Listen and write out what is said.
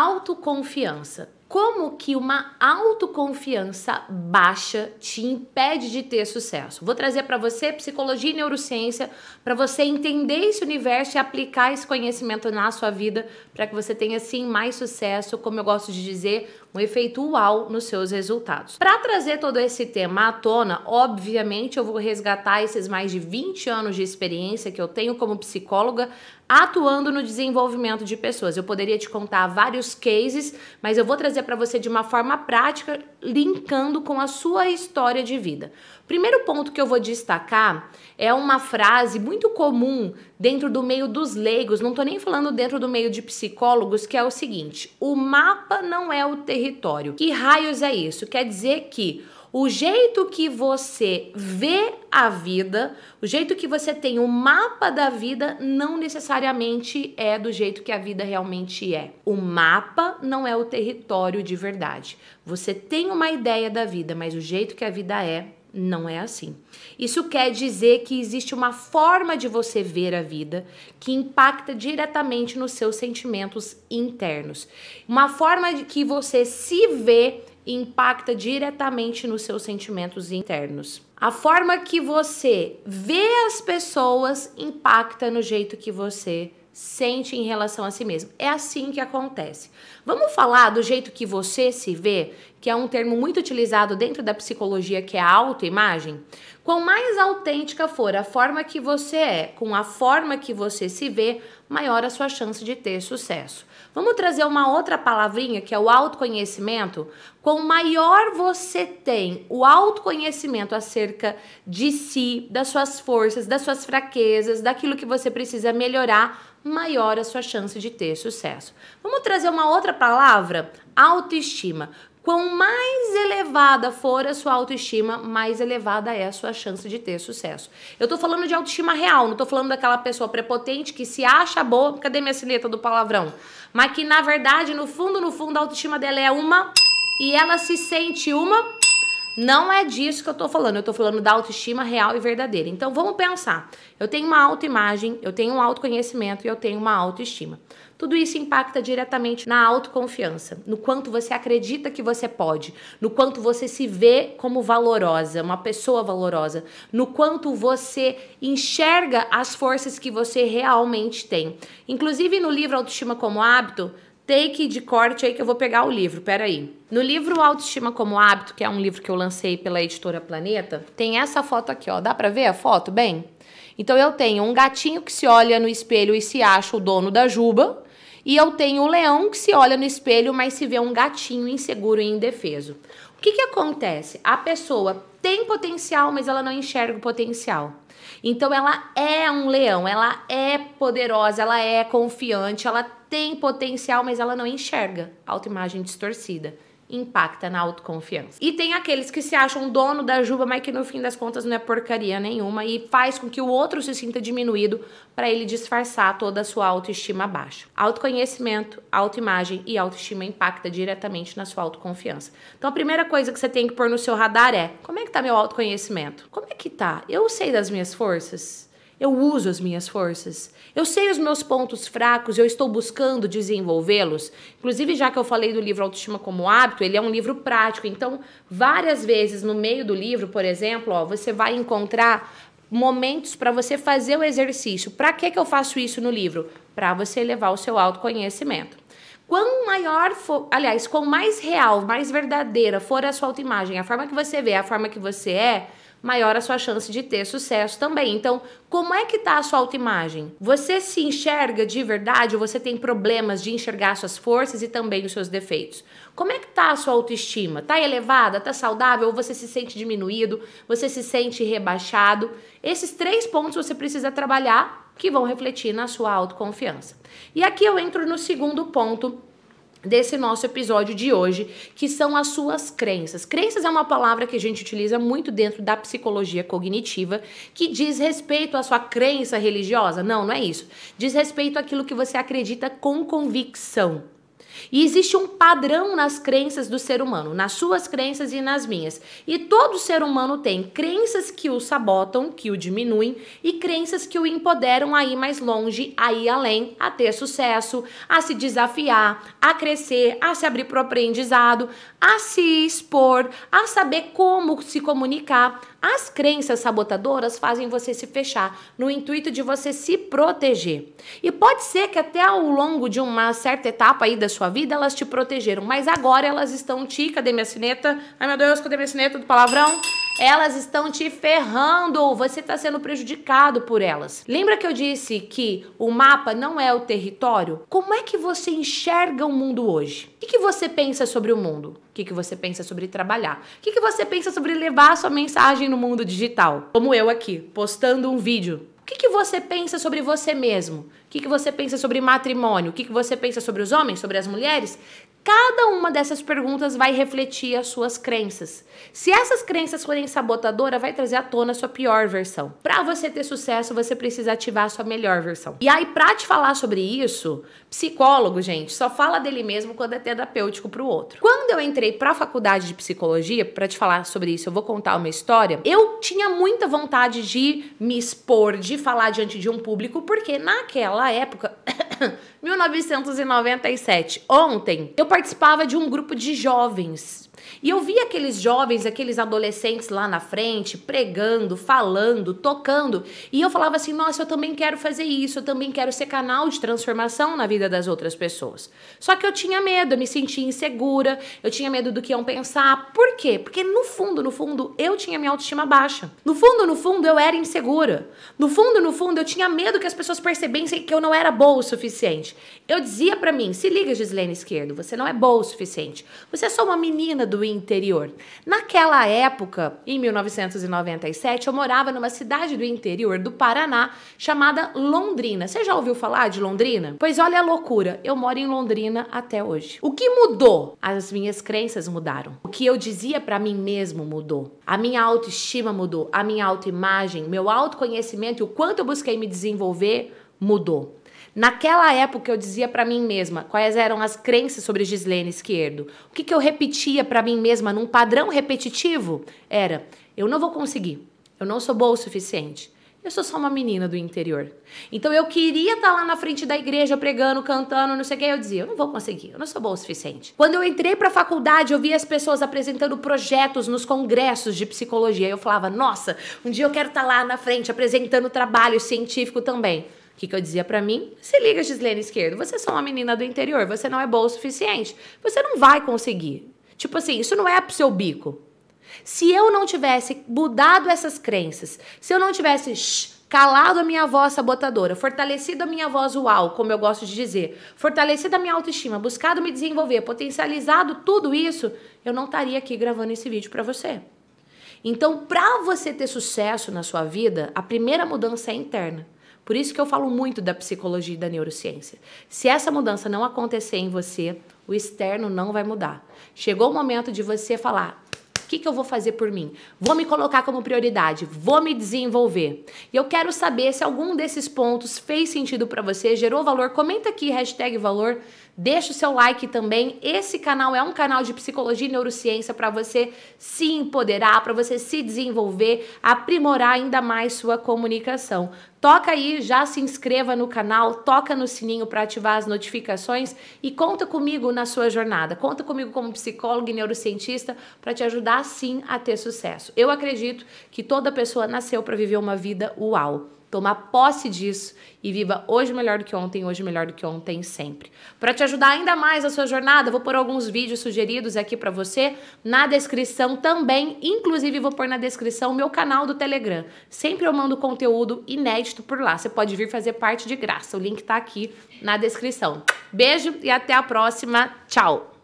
autoconfiança. Como que uma autoconfiança baixa te impede de ter sucesso? Vou trazer para você psicologia e neurociência para você entender esse universo e aplicar esse conhecimento na sua vida para que você tenha sim mais sucesso, como eu gosto de dizer, um efeito uau nos seus resultados. Para trazer todo esse tema à tona, obviamente eu vou resgatar esses mais de 20 anos de experiência que eu tenho como psicóloga atuando no desenvolvimento de pessoas. Eu poderia te contar vários cases, mas eu vou trazer para você de uma forma prática, linkando com a sua história de vida. Primeiro ponto que eu vou destacar é uma frase muito comum dentro do meio dos leigos, não estou nem falando dentro do meio de psicólogos, que é o seguinte: o mapa não é o território. Que raios é isso? Quer dizer que o jeito que você vê a vida, o jeito que você tem o mapa da vida, não necessariamente é do jeito que a vida realmente é. O mapa não é o território de verdade. Você tem uma ideia da vida, mas o jeito que a vida é não é assim. Isso quer dizer que existe uma forma de você ver a vida que impacta diretamente nos seus sentimentos internos. Uma forma de que você se vê impacta diretamente nos seus sentimentos internos. A forma que você vê as pessoas impacta no jeito que você sente em relação a si mesmo. É assim que acontece. Vamos falar do jeito que você se vê, que é um termo muito utilizado dentro da psicologia, que é a autoimagem. Quanto mais autêntica for a forma que você é, com a forma que você se vê, maior a sua chance de ter sucesso. Vamos trazer uma outra palavrinha que é o autoconhecimento. Quanto maior você tem o autoconhecimento acerca de si, das suas forças, das suas fraquezas, daquilo que você precisa melhorar, maior a sua chance de ter sucesso. Vamos trazer uma outra palavra? Autoestima. Quanto mais elevada for a sua autoestima, mais elevada é a sua chance de ter sucesso. Eu tô falando de autoestima real, não tô falando daquela pessoa prepotente que se acha boa, cadê minha sineta do palavrão? Mas que na verdade, no fundo, no fundo, a autoestima dela é uma e ela se sente uma não é disso que eu tô falando, eu tô falando da autoestima real e verdadeira. Então vamos pensar. Eu tenho uma autoimagem, eu tenho um autoconhecimento e eu tenho uma autoestima. Tudo isso impacta diretamente na autoconfiança, no quanto você acredita que você pode, no quanto você se vê como valorosa, uma pessoa valorosa, no quanto você enxerga as forças que você realmente tem. Inclusive no livro Autoestima como Hábito, take de corte aí que eu vou pegar o livro, peraí. No livro Autoestima como Hábito, que é um livro que eu lancei pela editora Planeta, tem essa foto aqui, ó. Dá pra ver a foto bem? Então eu tenho um gatinho que se olha no espelho e se acha o dono da juba, e eu tenho o leão que se olha no espelho, mas se vê um gatinho inseguro e indefeso. O que, que acontece? A pessoa tem potencial, mas ela não enxerga o potencial. Então ela é um leão, ela é poderosa, ela é confiante, ela tem potencial, mas ela não enxerga. Autoimagem distorcida impacta na autoconfiança. E tem aqueles que se acham dono da juba, mas que no fim das contas não é porcaria nenhuma e faz com que o outro se sinta diminuído para ele disfarçar toda a sua autoestima baixa. Autoconhecimento, autoimagem e autoestima impacta diretamente na sua autoconfiança. Então a primeira coisa que você tem que pôr no seu radar é: como é que tá meu autoconhecimento? Como é que tá? Eu sei das minhas forças? Eu uso as minhas forças. Eu sei os meus pontos fracos, eu estou buscando desenvolvê-los. Inclusive, já que eu falei do livro Autoestima como Hábito, ele é um livro prático. Então, várias vezes no meio do livro, por exemplo, ó, você vai encontrar momentos para você fazer o exercício. Para que, que eu faço isso no livro? Para você elevar o seu autoconhecimento. Quanto maior for, aliás, quanto mais real, mais verdadeira for a sua autoimagem, a forma que você vê, a forma que você é, maior a sua chance de ter sucesso também. Então, como é que tá a sua autoimagem? Você se enxerga de verdade ou você tem problemas de enxergar suas forças e também os seus defeitos? Como é que tá a sua autoestima? Tá elevada, tá saudável ou você se sente diminuído, você se sente rebaixado? Esses três pontos você precisa trabalhar que vão refletir na sua autoconfiança. E aqui eu entro no segundo ponto desse nosso episódio de hoje, que são as suas crenças. Crenças é uma palavra que a gente utiliza muito dentro da psicologia cognitiva, que diz respeito à sua crença religiosa. Não, não é isso. Diz respeito àquilo que você acredita com convicção. E existe um padrão nas crenças do ser humano, nas suas crenças e nas minhas. E todo ser humano tem crenças que o sabotam, que o diminuem, e crenças que o empoderam a ir mais longe, a ir além, a ter sucesso, a se desafiar, a crescer, a se abrir para o aprendizado, a se expor, a saber como se comunicar. As crenças sabotadoras fazem você se fechar no intuito de você se proteger. E pode ser que até ao longo de uma certa etapa aí da sua vida elas te protegeram, mas agora elas estão te, cadê minha sineta? Ai meu Deus, cadê minha sineta do palavrão? Elas estão te ferrando, você está sendo prejudicado por elas. Lembra que eu disse que o mapa não é o território? Como é que você enxerga o mundo hoje? O que, que você pensa sobre o mundo? O que, que você pensa sobre trabalhar? O que, que você pensa sobre levar a sua mensagem no mundo digital? Como eu aqui, postando um vídeo o que, que, você pensa sobre você mesmo? O que, que você pensa sobre matrimônio? O que, que você pensa sobre os homens, sobre as mulheres? Cada uma dessas perguntas vai refletir as suas crenças. Se essas crenças forem sabotadoras, vai trazer à tona a sua pior versão. Para você ter sucesso, você precisa ativar a sua melhor versão. E aí, para te falar sobre isso, psicólogo, gente, só fala dele mesmo quando é terapêutico para o outro. Quando eu entrei para a faculdade de psicologia, para te falar sobre isso, eu vou contar uma história. Eu tinha muita vontade de me expor, de falar diante de um público, porque naquela época 1997. Ontem eu participava de um grupo de jovens e eu vi aqueles jovens, aqueles adolescentes lá na frente, pregando, falando, tocando. E eu falava assim: nossa, eu também quero fazer isso, eu também quero ser canal de transformação na vida das outras pessoas. Só que eu tinha medo, eu me sentia insegura, eu tinha medo do que iam pensar. Por quê? Porque no fundo, no fundo, eu tinha minha autoestima baixa. No fundo, no fundo, eu era insegura. No fundo, no fundo, eu tinha medo que as pessoas percebessem que eu não era boa o suficiente. Eu dizia para mim: se liga, Gislene Esquerdo, você não é boa o suficiente. Você é só uma menina do interior. Naquela época, em 1997, eu morava numa cidade do interior do Paraná chamada Londrina. Você já ouviu falar de Londrina? Pois olha a loucura, eu moro em Londrina até hoje. O que mudou? As minhas crenças mudaram. O que eu dizia para mim mesmo mudou. A minha autoestima mudou, a minha autoimagem, meu autoconhecimento e o quanto eu busquei me desenvolver mudou. Naquela época eu dizia para mim mesma quais eram as crenças sobre Gislene Esquerdo. O que, que eu repetia para mim mesma num padrão repetitivo era: eu não vou conseguir, eu não sou boa o suficiente. Eu sou só uma menina do interior. Então eu queria estar tá lá na frente da igreja pregando, cantando, não sei o que. Eu dizia, eu não vou conseguir, eu não sou boa o suficiente. Quando eu entrei para a faculdade, eu via as pessoas apresentando projetos nos congressos de psicologia. Eu falava, nossa, um dia eu quero estar tá lá na frente apresentando trabalho científico também que, que eu dizia para mim? Se liga, Gislene Esquerdo, você é só uma menina do interior, você não é boa o suficiente. Você não vai conseguir. Tipo assim, isso não é pro seu bico. Se eu não tivesse mudado essas crenças, se eu não tivesse shh, calado a minha voz sabotadora, fortalecido a minha voz uau, como eu gosto de dizer, fortalecido a minha autoestima, buscado me desenvolver, potencializado tudo isso, eu não estaria aqui gravando esse vídeo para você. Então, para você ter sucesso na sua vida, a primeira mudança é interna. Por isso que eu falo muito da psicologia e da neurociência. Se essa mudança não acontecer em você, o externo não vai mudar. Chegou o momento de você falar: o que, que eu vou fazer por mim? Vou me colocar como prioridade, vou me desenvolver. E eu quero saber se algum desses pontos fez sentido para você, gerou valor. Comenta aqui, hashtag valor. Deixa o seu like também. Esse canal é um canal de psicologia e neurociência para você se empoderar, para você se desenvolver, aprimorar ainda mais sua comunicação. Toca aí, já se inscreva no canal, toca no sininho para ativar as notificações e conta comigo na sua jornada. Conta comigo como psicólogo e neurocientista para te ajudar sim a ter sucesso. Eu acredito que toda pessoa nasceu para viver uma vida uau tomar posse disso e viva hoje melhor do que ontem, hoje melhor do que ontem sempre. Para te ajudar ainda mais a sua jornada, vou pôr alguns vídeos sugeridos aqui para você na descrição também, inclusive vou pôr na descrição o meu canal do Telegram. Sempre eu mando conteúdo inédito por lá. Você pode vir fazer parte de graça. O link tá aqui na descrição. Beijo e até a próxima. Tchau.